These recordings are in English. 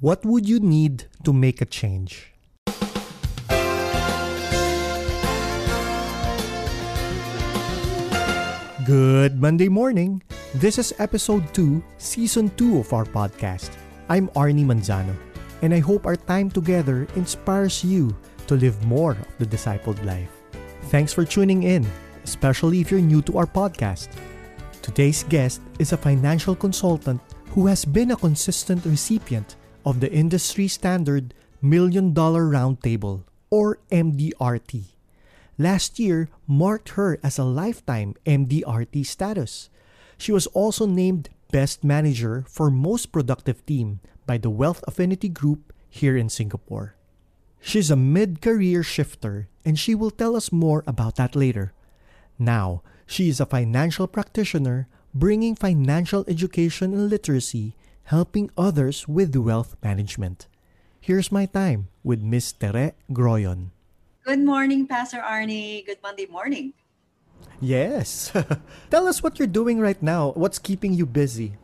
What would you need to make a change? Good Monday morning. This is episode 2, season 2 of our podcast. I'm Arnie Manzano, and I hope our time together inspires you to live more of the discipled life. Thanks for tuning in, especially if you're new to our podcast. Today's guest is a financial consultant who has been a consistent recipient of the industry standard Million Dollar Roundtable, or MDRT. Last year marked her as a lifetime MDRT status. She was also named Best Manager for Most Productive Team by the Wealth Affinity Group here in Singapore. She's a mid career shifter, and she will tell us more about that later. Now, she is a financial practitioner bringing financial education and literacy, helping others with wealth management. Here's my time with Ms. Tere Groyon. Good morning, Pastor Arnie. Good Monday morning. Yes. Tell us what you're doing right now. What's keeping you busy?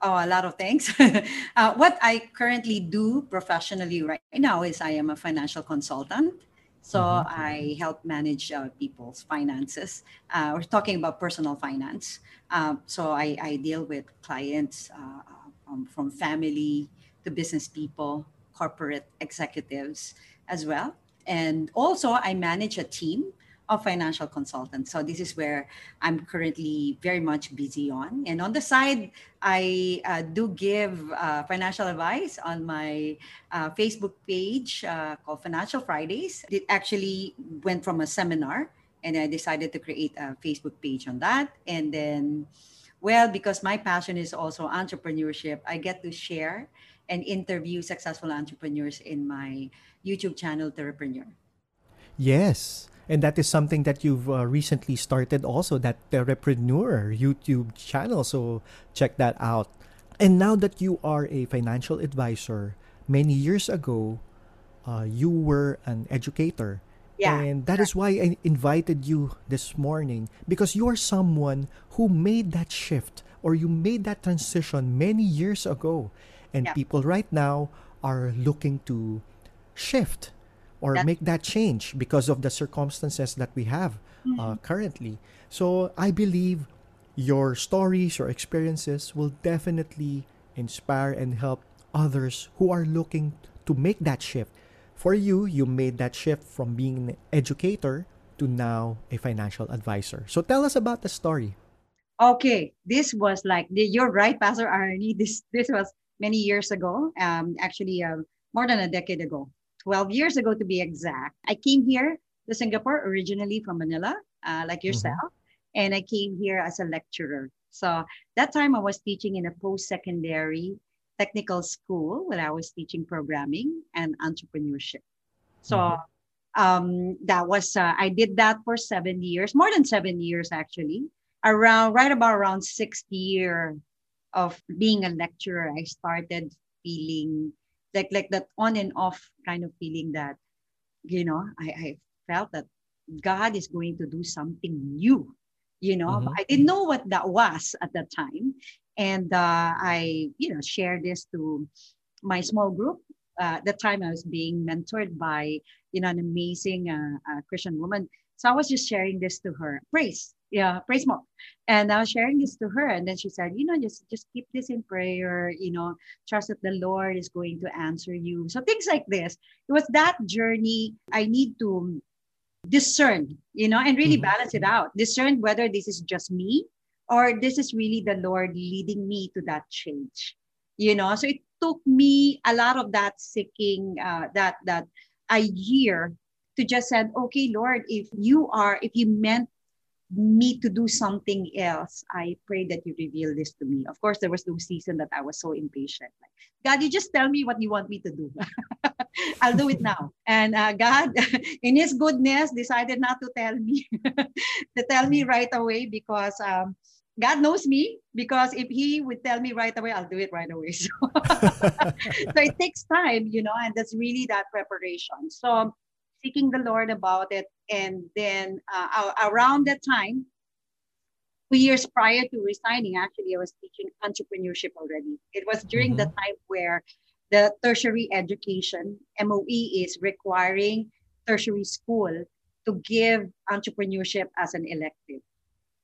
Oh, a lot of things. uh, what I currently do professionally right now is I am a financial consultant. So mm-hmm. I help manage uh, people's finances. Uh, we're talking about personal finance. Uh, so I, I, deal with clients uh, um, from family to business people, corporate executives as well. And also, I manage a team of financial consultants. So this is where I'm currently very much busy on. And on the side, I uh, do give uh, financial advice on my uh, Facebook page uh, called Financial Fridays. It actually went from a seminar, and I decided to create a Facebook page on that. And then, well, because my passion is also entrepreneurship, I get to share and interview successful entrepreneurs in my YouTube channel, Terrapreneur. Yes. And that is something that you've uh, recently started also, that Terrapreneur YouTube channel. So check that out. And now that you are a financial advisor, many years ago, uh, you were an educator. Yeah. And that is why I invited you this morning because you are someone who made that shift or you made that transition many years ago. And yeah. people right now are looking to shift or make that change because of the circumstances that we have uh, mm-hmm. uh, currently. So I believe your stories, your experiences will definitely inspire and help others who are looking to make that shift. For you, you made that shift from being an educator to now a financial advisor. So tell us about the story. Okay, this was like you're right, Pastor Arnie. This this was many years ago. Um, actually, uh, more than a decade ago. 12 years ago to be exact. I came here to Singapore originally from Manila, uh, like mm-hmm. yourself, mm-hmm. and I came here as a lecturer. So that time I was teaching in a post-secondary technical school where I was teaching programming and entrepreneurship. So mm-hmm. um, that was uh, I did that for seven years, more than seven years actually. Around right about around sixth year of being a lecturer, I started feeling like like that on and off kind of feeling that you know I, I felt that God is going to do something new you know mm-hmm. I didn't know what that was at that time and uh, I you know shared this to my small group uh, at the time I was being mentored by you know an amazing uh, uh Christian woman so I was just sharing this to her praise yeah, praise more. And I was sharing this to her, and then she said, you know, just just keep this in prayer. You know, trust that the Lord is going to answer you. So things like this. It was that journey. I need to discern, you know, and really mm-hmm. balance it out. Discern whether this is just me or this is really the Lord leading me to that change. You know, so it took me a lot of that seeking, uh, that that a year to just said, okay, Lord, if you are, if you meant me to do something else, I pray that you reveal this to me. Of course, there was no season that I was so impatient. Like, God, you just tell me what you want me to do. I'll do it now. And uh, God, in His goodness, decided not to tell me, to tell me right away because um, God knows me. Because if He would tell me right away, I'll do it right away. So, so it takes time, you know, and that's really that preparation. So seeking the Lord about it. And then uh, around that time, two years prior to resigning, actually, I was teaching entrepreneurship already. It was during mm-hmm. the time where the tertiary education, MOE is requiring tertiary school to give entrepreneurship as an elective.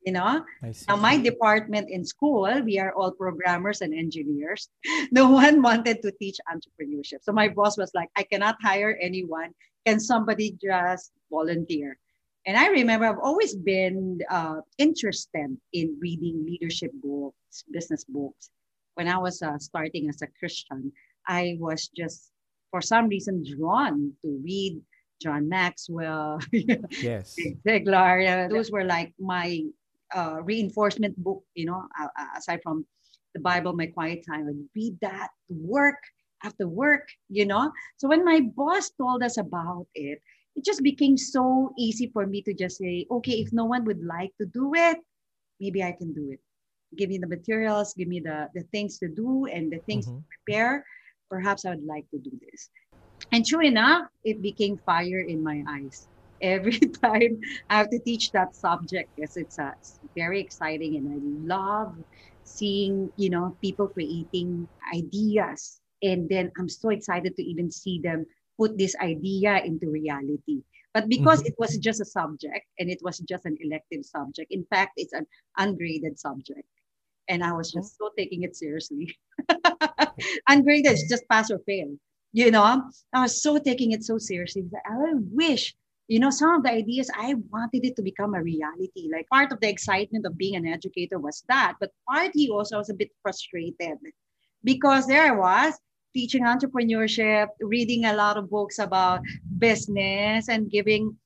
You know, now my department in school, we are all programmers and engineers. No one wanted to teach entrepreneurship. So my boss was like, I cannot hire anyone. Can somebody just volunteer? And I remember I've always been uh, interested in reading leadership books, business books. When I was uh, starting as a Christian, I was just, for some reason, drawn to read John Maxwell, yes, Ziglar. Those were like my uh, reinforcement book, you know, aside from the Bible, my quiet time, I read that, work after work, you know. So when my boss told us about it, it just became so easy for me to just say, okay, if no one would like to do it, maybe I can do it. Give me the materials, give me the, the things to do and the things mm-hmm. to prepare. Perhaps I would like to do this. And true enough, it became fire in my eyes every time I have to teach that subject because it's, uh, it's very exciting and I love seeing you know people creating ideas and then I'm so excited to even see them put this idea into reality. But because mm-hmm. it was just a subject and it was just an elective subject, in fact, it's an ungraded subject. And I was just so taking it seriously. ungraded is just pass or fail. You know, I was so taking it so seriously. I wish you know, some of the ideas I wanted it to become a reality. Like part of the excitement of being an educator was that, but partly also I was a bit frustrated because there I was teaching entrepreneurship, reading a lot of books about business and giving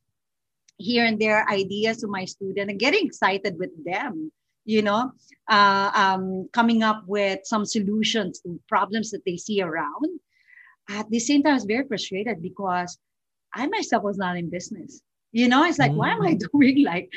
here and there ideas to my student and getting excited with them you know, uh, um, coming up with some solutions to problems that they see around. At the same time, I was very frustrated because I myself was not in business. You know, it's like, mm. why am I mm. doing like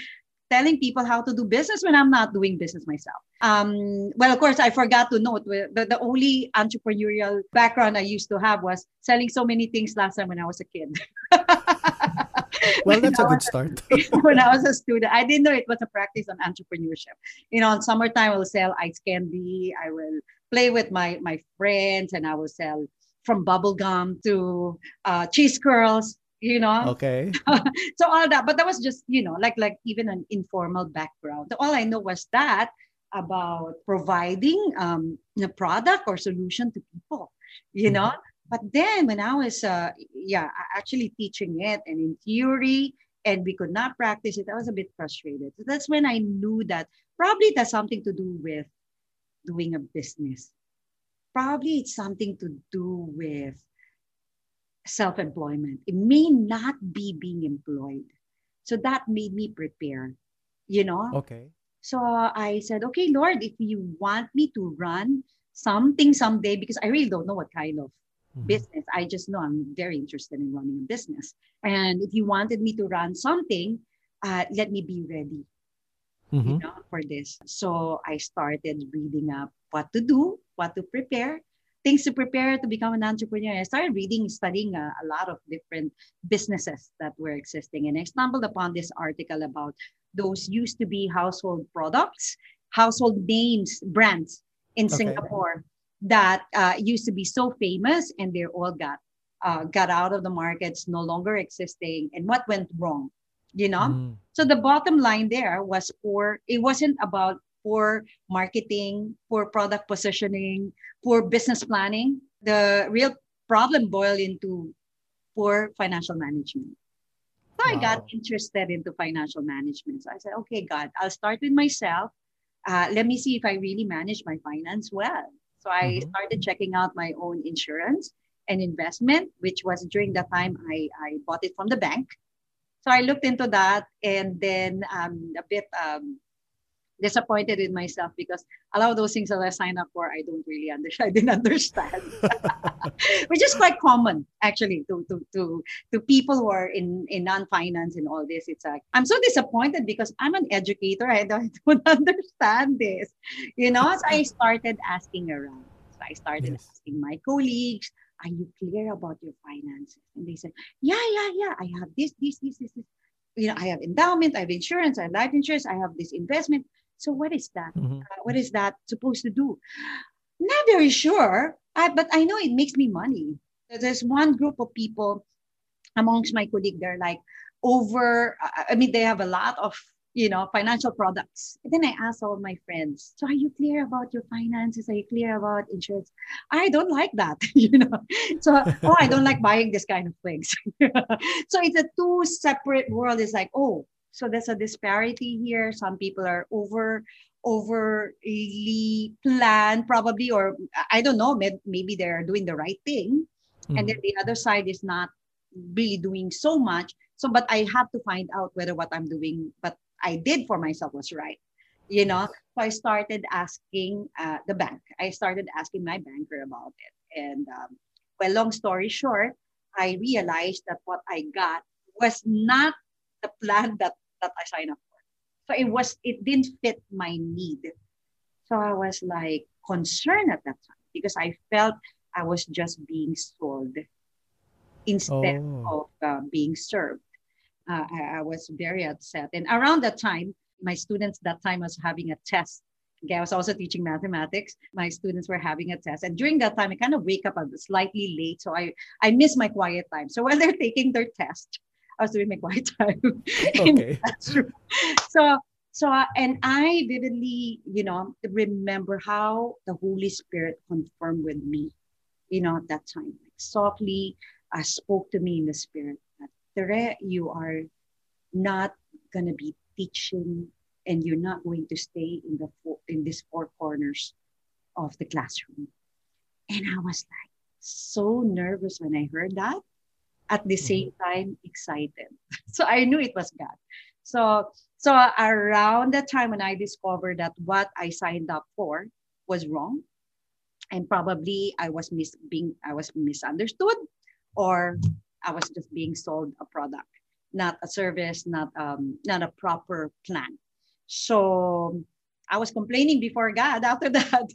telling people how to do business when I'm not doing business myself? Um, well, of course, I forgot to note the, the only entrepreneurial background I used to have was selling so many things last time when I was a kid. well, that's a good start. when I was a student, I didn't know it was a practice on entrepreneurship. You know, in summertime, I will sell ice candy. I will play with my my friends, and I will sell from bubble gum to uh, cheese curls you know? Okay. So all that. But that was just you know like like even an informal background. All i know was that about providing um, a product or solution to people you know? Mm-hmm. but then when i was uh, yeah actually teaching it and in theory and we could not practice it i was a bit frustrated. So that's when i knew that probably it has something to do with doing a business. Probably it's something to do with self employment. It may not be being employed. So that made me prepare, you know? Okay. So I said, okay, Lord, if you want me to run something someday, because I really don't know what kind of mm-hmm. business, I just know I'm very interested in running a business. And if you wanted me to run something, uh, let me be ready. Mm-hmm. You know, for this. So I started reading up what to do, what to prepare, things to prepare to become an entrepreneur. I started reading, studying a, a, lot of different businesses that were existing. And I stumbled upon this article about those used to be household products, household names, brands in okay. Singapore that uh, used to be so famous and they all got uh, got out of the markets, no longer existing. And what went wrong? You know? Mm. So the bottom line there was for it wasn't about for marketing, for product positioning, for business planning. The real problem boiled into poor financial management. So wow. I got interested into financial management. So I said, okay, God, I'll start with myself. Uh, let me see if I really manage my finance well. So I mm-hmm. started checking out my own insurance and investment, which was during the time I, I bought it from the bank. So I looked into that and then um, a bit um, disappointed in myself because a lot of those things that I signed up for, I don't really understand. I didn't understand, which is quite common actually to, to, to, to people who are in, in non-finance and all this. It's like, I'm so disappointed because I'm an educator. I don't, I don't understand this, you know? So I started asking around. So I started yes. asking my colleagues, are you clear about your finances? And they said, yeah, yeah, yeah. I have this, this, this, this, this. You know, I have endowment, I have insurance, I have life insurance, I have this investment. So what is that? Mm-hmm. Uh, what is that supposed to do? Not very sure. I, but I know it makes me money. There's one group of people amongst my colleague, they're like over, I mean, they have a lot of you know, financial products. And then I asked all my friends, so are you clear about your finances? Are you clear about insurance? I don't like that, you know. So, oh, I don't like buying this kind of things. so it's a two separate world. It's like, oh, so there's a disparity here. Some people are over overly planned probably or i don't know maybe they're doing the right thing mm-hmm. and then the other side is not really doing so much so but i have to find out whether what i'm doing but I did for myself was right. You know, so I started asking uh, the bank. I started asking my banker about it. And um, well, long story short, I realized that what I got was not the plan that, that I signed up for. So it was, it didn't fit my need. So I was like concerned at that time because I felt I was just being sold instead oh. of uh, being served uh, I, I, was very upset. And around that time, my students that time was having a test. Okay, I was also teaching mathematics. My students were having a test, and during that time, I kind of wake up slightly late, so I I miss my quiet time. So while they're taking their test, I was doing my quiet time. Okay, that's true. So so and I vividly, you know, remember how the Holy Spirit confirmed with me, you know, at that time, like softly uh, spoke to me in the spirit that Tere, you are not going to be teaching and you're not going to stay in the four, in these four corners of the classroom. And I was like so nervous when I heard that. At the mm-hmm. same time, excited. So I knew it was God. So so around the time when I discovered that what I signed up for was wrong, and probably I was mis being I was misunderstood, or I was just being sold a product, not a service, not um, not a proper plan. So I was complaining before God after that.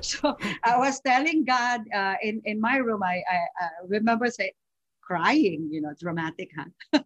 so I was telling God uh, in, in my room, I, I, I remember saying, crying, you know, dramatic, huh?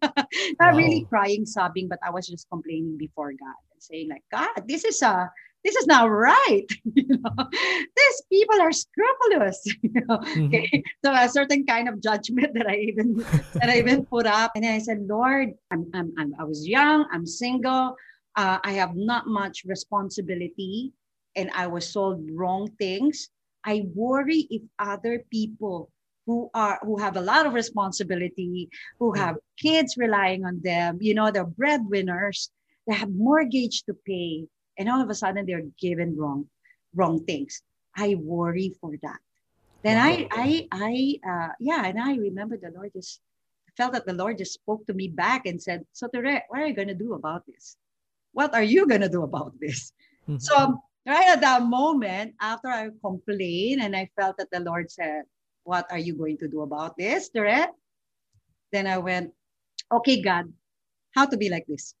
Not wow. really crying, sobbing, but I was just complaining before God and saying like, God, this is a this is not right. you know, these people are scrupulous. You know? mm-hmm. okay. So a certain kind of judgment that I even that I even put up, and I said, Lord, I'm, I'm, I'm I was young, I'm single, uh, I have not much responsibility, and I was sold wrong things. I worry if other people who are who have a lot of responsibility, who mm-hmm. have kids relying on them, you know, they're breadwinners, they have mortgage to pay, and all of a sudden they're given wrong wrong things. I worry for that. Then i i i uh, yeah and i remember the lord just felt that the lord just spoke to me back and said so Tere, what are you going to do about this? What are you going to do about this? Mm-hmm. so right at that moment after i complained and i felt that the lord said what are you going to do about this Tere? then i went okay god how to be like this?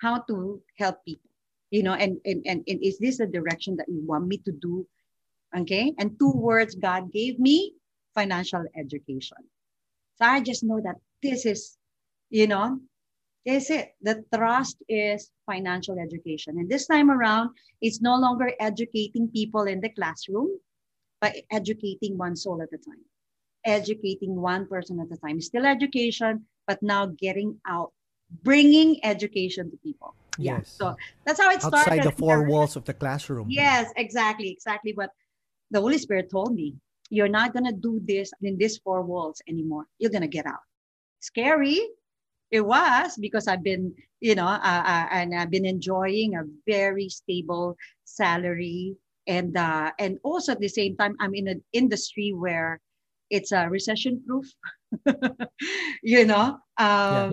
How to help people you know and, and and and is this the direction that you want me to do? Okay and two words god gave me financial education. So i just know that this is you know this is it. The trust is financial education. And this time around it's no longer educating people in the classroom but educating one soul at a time educating one person at a time still education but now getting out bringing education to people yeah. Yes. So that's how it started. Outside the four walls of the classroom. Yes, exactly, exactly what the Holy Spirit told me. You're not gonna do this in these four walls anymore. You're gonna get out. Scary. It was because I've been, you know, uh, uh, and I've been enjoying a very stable salary, and uh, and also at the same time, I'm in an industry where it's a recession proof. you know, um, yeah.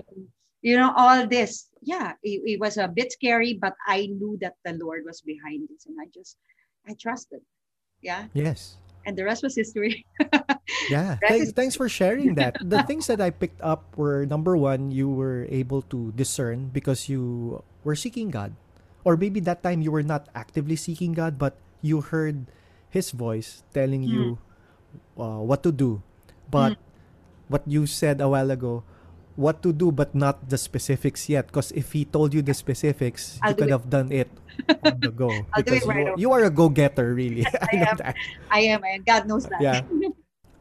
you know all this yeah, it, it was a bit scary, but I knew that the Lord was behind this, and I just I trusted. Yeah. Yes. And the rest was history. yeah. Thanks, is- thanks for sharing that. the things that I picked up were number one, you were able to discern because you were seeking God. Or maybe that time you were not actively seeking God, but you heard His voice telling mm. you uh, what to do. But mm. what you said a while ago, what to do, but not the specifics yet. Because if he told you the specifics, I'll you could it. have done it on the go. I'll do it because right you, you are a go-getter, really. I know am. that. I am, and God knows that. Yeah.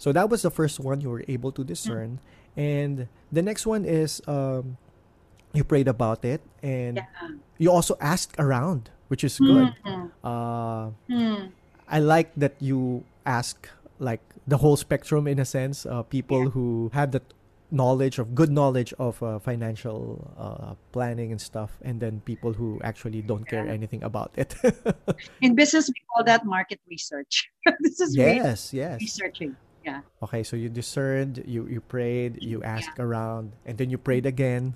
So that was the first one you were able to discern, and the next one is um, you prayed about it, and yeah. you also asked around, which is good. Mm, Uh, mm. I like that you ask like the whole spectrum in a sense. Uh, people Yeah. who have that knowledge of good knowledge of uh, financial uh, planning and stuff, and then people who actually don't care anything about it. In business, we call that market research. this is really yes, yes. researching. Yeah. Okay, so you discerned, you you prayed, you asked around, and then you prayed again.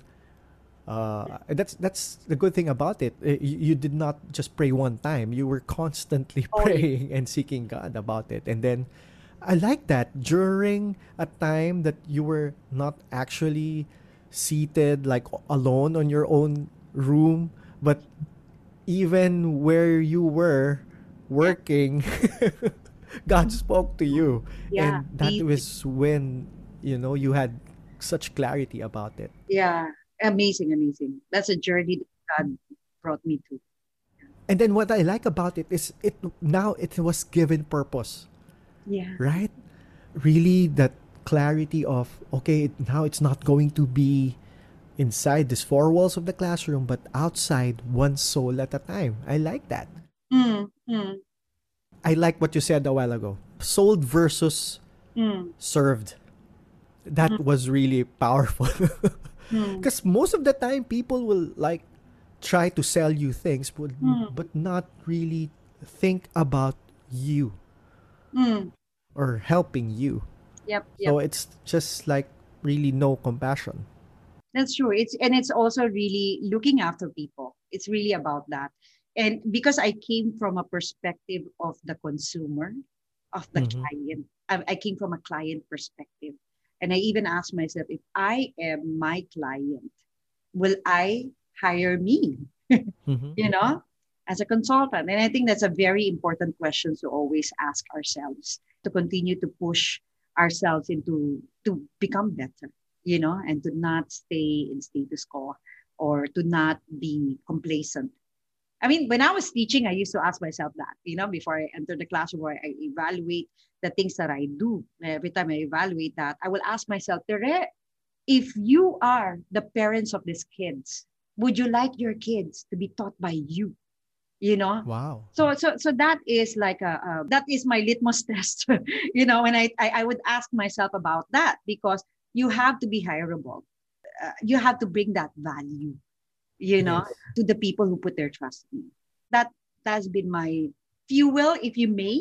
Uh, that's that's the good thing about it. Uh, You, you did not just pray one time. You were constantly Oh, praying and seeking God about it. And then I like that during a time that you were not actually seated like alone on your own room, but even where you were working, God spoke to you. Yeah. And that was when, you know, you had such clarity about it. Yeah. Amazing, amazing. That's a journey that God brought me to. And then what I like about it is it now it was given purpose, Yeah. right? Really that clarity of okay, now it's not going to be inside these four walls of the classroom but outside one soul at a time. I like that. Mm, mm, I like what you said a while ago. Sold versus mm, served. That was really powerful. mm. Because most of the time, people will like try to sell you things, but, Mm. but not really think about you Mm. or helping you. Yep. Yep. So it's just like really no compassion. That's true. It's and it's also really looking after people. It's really about that. And because I came from a perspective of the consumer, of the Mhm. client, I, I came from a client perspective. And I even asked myself, if I am my client, will I hire me? Mhm. You know, as a consultant. And I think that's a very important question to always ask ourselves to continue to push ourselves into to become better, you know, and to not stay in status quo or to not be complacent. I mean, when I was teaching, I used to ask myself that, you know, before I enter the classroom where I evaluate the things that I do. Every time I evaluate that, I will ask myself, Tere, if you are the parents of these kids, would you like your kids to be taught by you? You know, Wow. so so so that is like a, a that is my litmus test you know and I, I i would ask myself about that because you have to be hireable uh, you have to bring that value you know Yes. to the people who put their trust in that has been my fuel if you may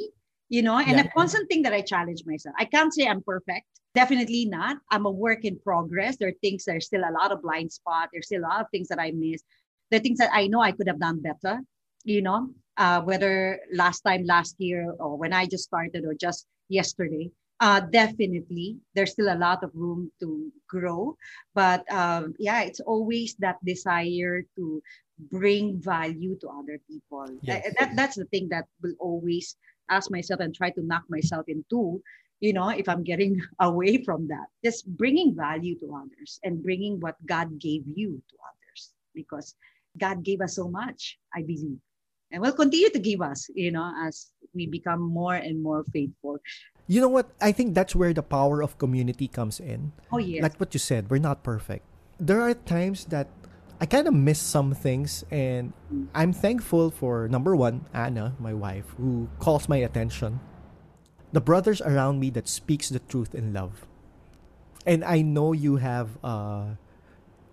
you know and Yeah. a constant thing that i challenge myself. I can't say i'm perfect. Definitely not. I'm a work in progress. There are things there's still a lot of blind spot. There's still a lot of things that i miss. There are things that i know i could have done better you know, uh, whether last time last year or when I just started or just yesterday, uh, definitely there's still a lot of room to grow. But um, yeah, it's always that desire to bring value to other people. Yes. That, that's the thing that will always ask myself and try to knock myself into. You know, if I'm getting away from that, just bringing value to others and bringing what God gave you to others because God gave us so much, I believe and will continue to give us, you know, as we become more and more faithful. You know what? I think that's where the power of community comes in. Oh yes, Like what you said, we're not perfect. There are times that I kind of miss some things, and I'm thankful for number one, Anna, my wife, who calls my attention. The brothers around me that speaks the truth in love. And I know you have uh,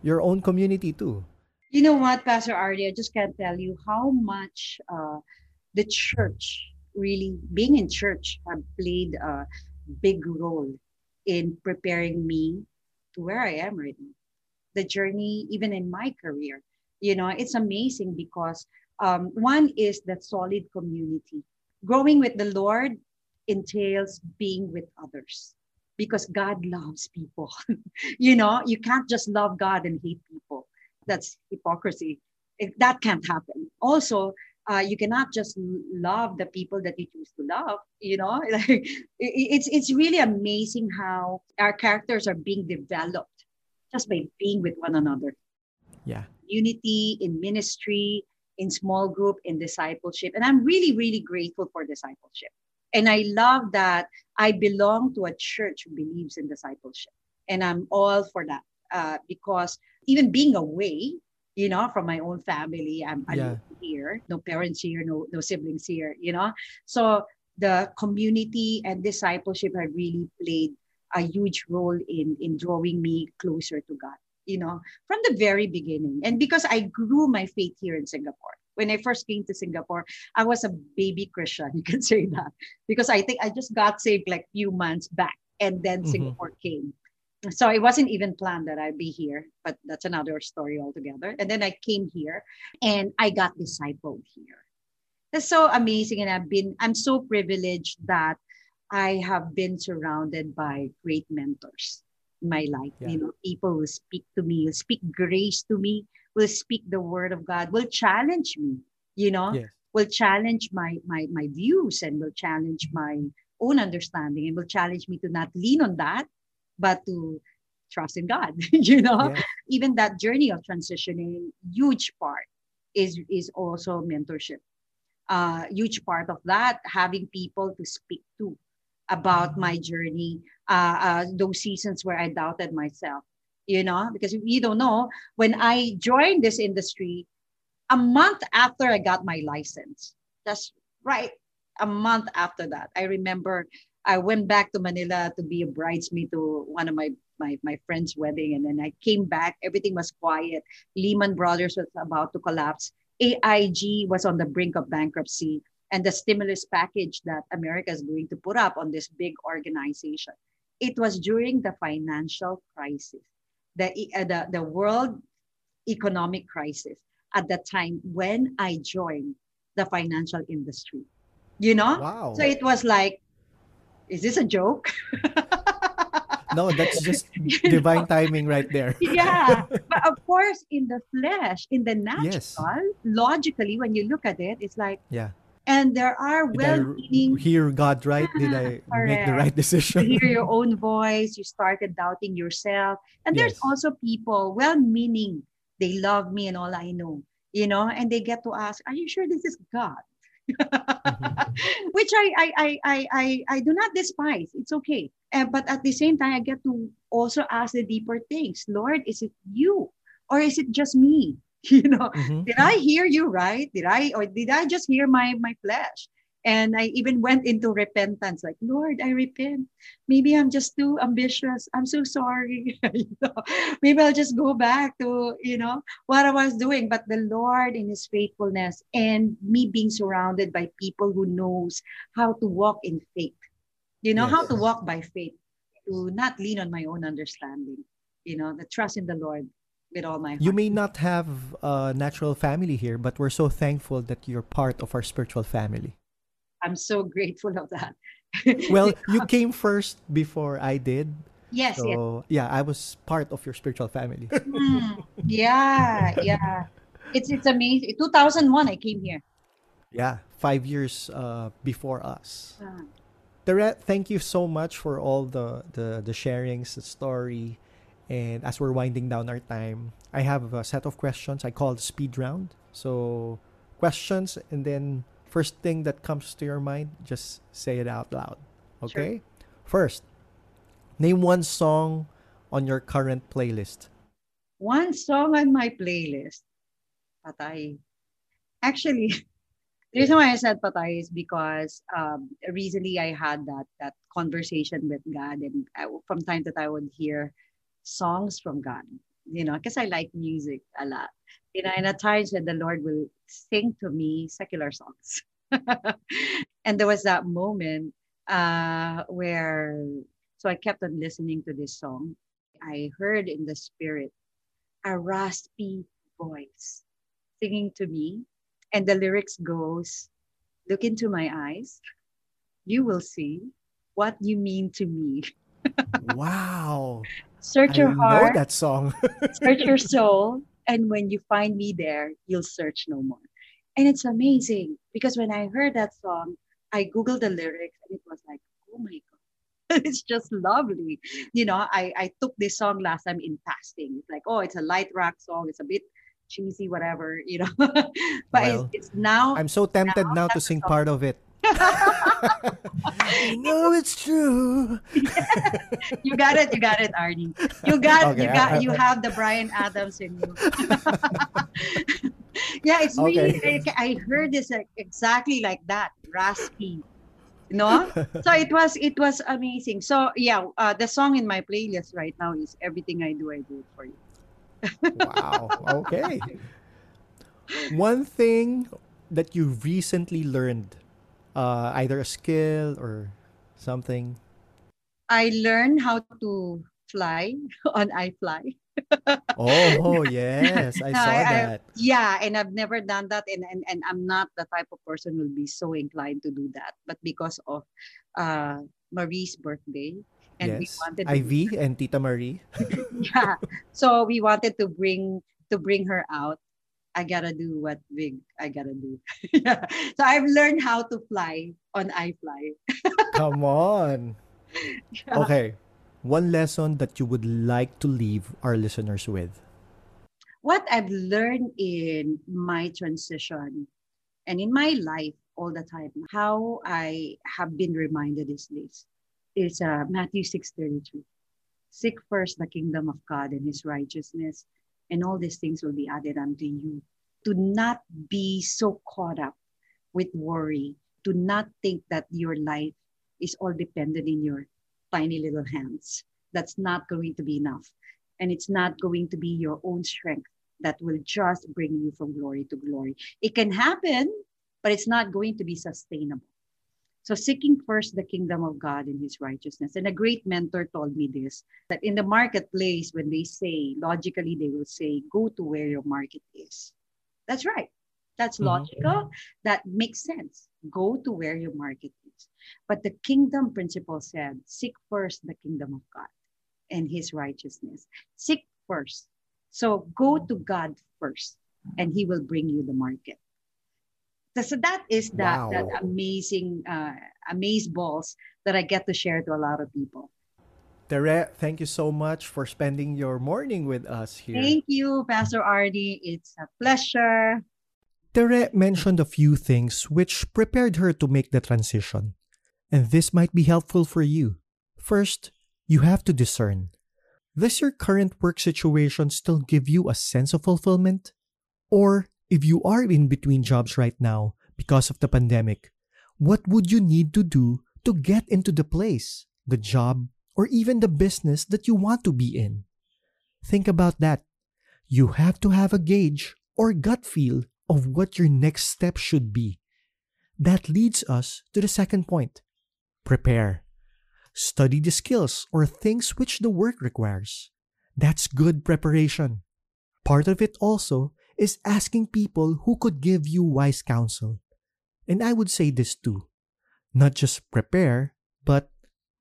your own community too. you know what, Pastor Arnie, I just can't tell you how much uh, the church really being in church have played a big role in preparing me to where I am right now. The journey, even in my career, you know, it's amazing because um, one is that solid community. Growing with the Lord entails being with others because God loves people. you know, you can't just love God and hate people. That's hypocrisy. It, that can't happen. Also, uh, you cannot just love the people that you choose to love. You know, like it's it's really amazing how our characters are being developed just by being with one another. Yeah. Unity in ministry, in small group, in discipleship. And I'm really, really grateful for discipleship. And I love that I belong to a church who believes in discipleship. And I'm all for that uh, because even being away, you know, from my own family, I'm, Yeah. here, no parents here, no, no siblings here, you know. So the community and discipleship have really played a huge role in, in drawing me closer to God, you know, from the very beginning. And because I grew my faith here in Singapore. When I first came to Singapore, I was a baby Christian, you can say that, because I think I just got saved like few months back and then Mhm. Singapore came. So it wasn't even planned that I'd be here, but that's another story altogether. And then I came here and I got discipled here. That's so amazing. And I've been, I'm so privileged that I have been surrounded by great mentors in my life. Yeah. You know, people will speak to me, will speak grace to me, will speak the word of God, will challenge me, you know, Yes. will challenge my my my views and will challenge my own understanding and will challenge me to not lean on that, but to trust in God. you know, Yeah. even that journey of transitioning, huge part is is also mentorship. Uh, huge part of that having people to speak to about my journey, uh, uh, those seasons where I doubted myself. You know, because you don't know, when I joined this industry, a month after I got my license, that's right, a month after that, I remember I went back to Manila to be a bridesmaid to one of my my, my friend's wedding. And then I came back, everything was quiet. Lehman Brothers was about to collapse. AIG was on the brink of bankruptcy. And the stimulus package that America is going to put up on this big organization. It was during the financial crisis, the, uh, the, the world economic crisis at the time when I joined the financial industry. You know? Wow. So it was like, is this a joke? No, that's just divine timing right there. yeah. But of course, in the flesh, in the natural, Yes. logically, when you look at it, it's like, Yeah. and there are well meaning hear God right? Did I make the right decision? hear your own voice, you started doubting yourself. And there's Yes. also people, well meaning, they love me and all I know, you know, and they get to ask, Are you sure this is God? Which I, I, I, I, I, I do not despise. It's okay. Uh, but at the same time, I get to also ask the deeper things. Lord, is it you or is it just me? You know, Mhm. did I hear you right? Did I or did I just hear my my flesh? And I even went into repentance, like, Lord, I repent. Maybe I'm just too ambitious. I'm so sorry. You know, Maybe I'll just go back to, you know, what I was doing. But the Lord in his faithfulness and me being surrounded by people who knows how to walk in faith. You know, how to walk by faith, to not lean on my own understanding. You know, the trust in the Lord with all my heart. You may not have a natural family here, but we're so thankful that you're part of our spiritual family. I'm so grateful of that. Well, you came first before I did. yes, yes. So, yeah, I was part of your spiritual family. Mm, yeah, yeah. It's it's amazing. 2001, I came here. yeah, five years uh, before us. Teret, thank you so much for all the, the, the sharings, the story. And as we're winding down our time, I have a set of questions I call the speed round. So, questions, and then first thing that comes to your mind, just say it out loud. Okay? First, name one song on your current playlist. One song on my playlist, Patay. Actually, the reason why I said Patay is because um, recently I had that that conversation with God, and I, from time to time I would hear songs from God. You know, because I like music a lot. You know, and at times when the Lord will sing to me secular songs. and there was that moment uh, where, so I kept on listening to this song. I heard in the spirit a raspy voice singing to me. And the lyrics goes, look into my eyes. You will see what you mean to me. Wow. Search I your know heart, that song. search your soul. And when you find me there, you'll search no more. And it's amazing because when I heard that song, I Googled the lyrics and it was like, oh my God. it's just lovely. You know, I, I took this song last time in fasting. It's like, oh, it's a light rock song. It's a bit cheesy, whatever, you know. but well, it's, it's, now. I'm so tempted now, now to sing part of it. you know it's true. you got it. You got it, Arnie. You got. Okay, you got. I, I, you have the Bryan Adams in you. yeah, it's okay. really. I heard this like, exactly like that, raspy. No, so it was it was amazing. So yeah, uh, the song in my playlist right now is "Everything I Do, I Do It for You." wow. Okay. One thing that you recently learned uh, either a skill or something? I learned how to fly on iFly. oh yes, I saw I, that. I, yeah, and I've never done that, and, and and I'm not the type of person who will be so inclined to do that. But because of uh, Marie's birthday, and yes. we wanted Ivy to, and Tita Marie. yeah, so we wanted to bring to bring her out I gotta do what big I gotta do. yeah. So I've learned how to fly on iFly. Come on. Yeah. Okay. One lesson that you would like to leave our listeners with. What I've learned in my transition and in my life all the time, how I have been reminded is this is uh, Matthew 6:33. Seek first the kingdom of God and his righteousness, and all these things will be added unto you. Do not be so caught up with worry. Do not think that your life is all dependent in your tiny little hands. That's not going to be enough. And it's not going to be your own strength that will just bring you from glory to glory. It can happen, but it's not going to be sustainable. So, seeking first the kingdom of God and his righteousness. And a great mentor told me this that in the marketplace, when they say, logically, they will say, go to where your market is. That's right. That's mm-hmm. logical. That makes sense. Go to where your market is. But the kingdom principle said, seek first the kingdom of God and his righteousness. Seek first. So go to God first, and he will bring you the market so that is that wow. that amazing uh, amaze balls that I get to share to a lot of people. Tere, thank you so much for spending your morning with us here. Thank you, Pastor Arnie. It's a pleasure. Tere mentioned a few things which prepared her to make the transition. And this might be helpful for you. First, you have to discern. Does your current work situation still give you a sense of fulfillment? Or if you are in between jobs right now because of the pandemic, what would you need to do to get into the place, the job, or even the business that you want to be in? Think about that. You have to have a gauge or gut feel of what your next step should be. That leads us to the second point prepare. Study the skills or things which the work requires. That's good preparation. Part of it also is asking people who could give you wise counsel. And I would say this too not just prepare, but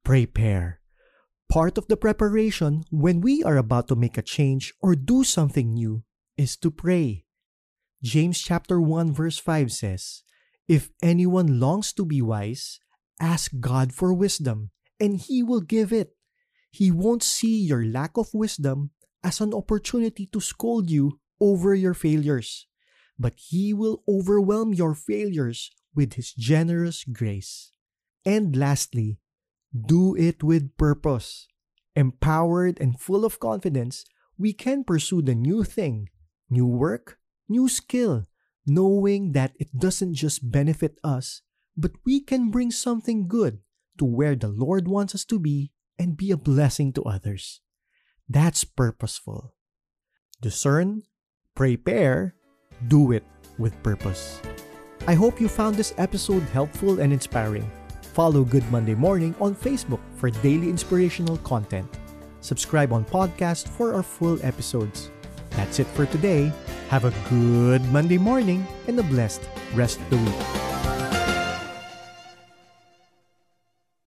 prepare. Part of the preparation when we are about to make a change or do something new is to pray. James chapter 1 verse 5 says, If anyone longs to be wise, ask God for wisdom, and he will give it. He won't see your lack of wisdom as an opportunity to scold you over your failures, but He will overwhelm your failures with His generous grace. And lastly, do it with purpose. Empowered and full of confidence, we can pursue the new thing, new work, new skill, knowing that it doesn't just benefit us, but we can bring something good to where the Lord wants us to be and be a blessing to others. That's purposeful. Discern, prepare, do it with purpose. I hope you found this episode helpful and inspiring. Follow Good Monday Morning on Facebook for daily inspirational content. Subscribe on podcast for our full episodes. That's it for today. Have a good Monday morning and a blessed rest of the week.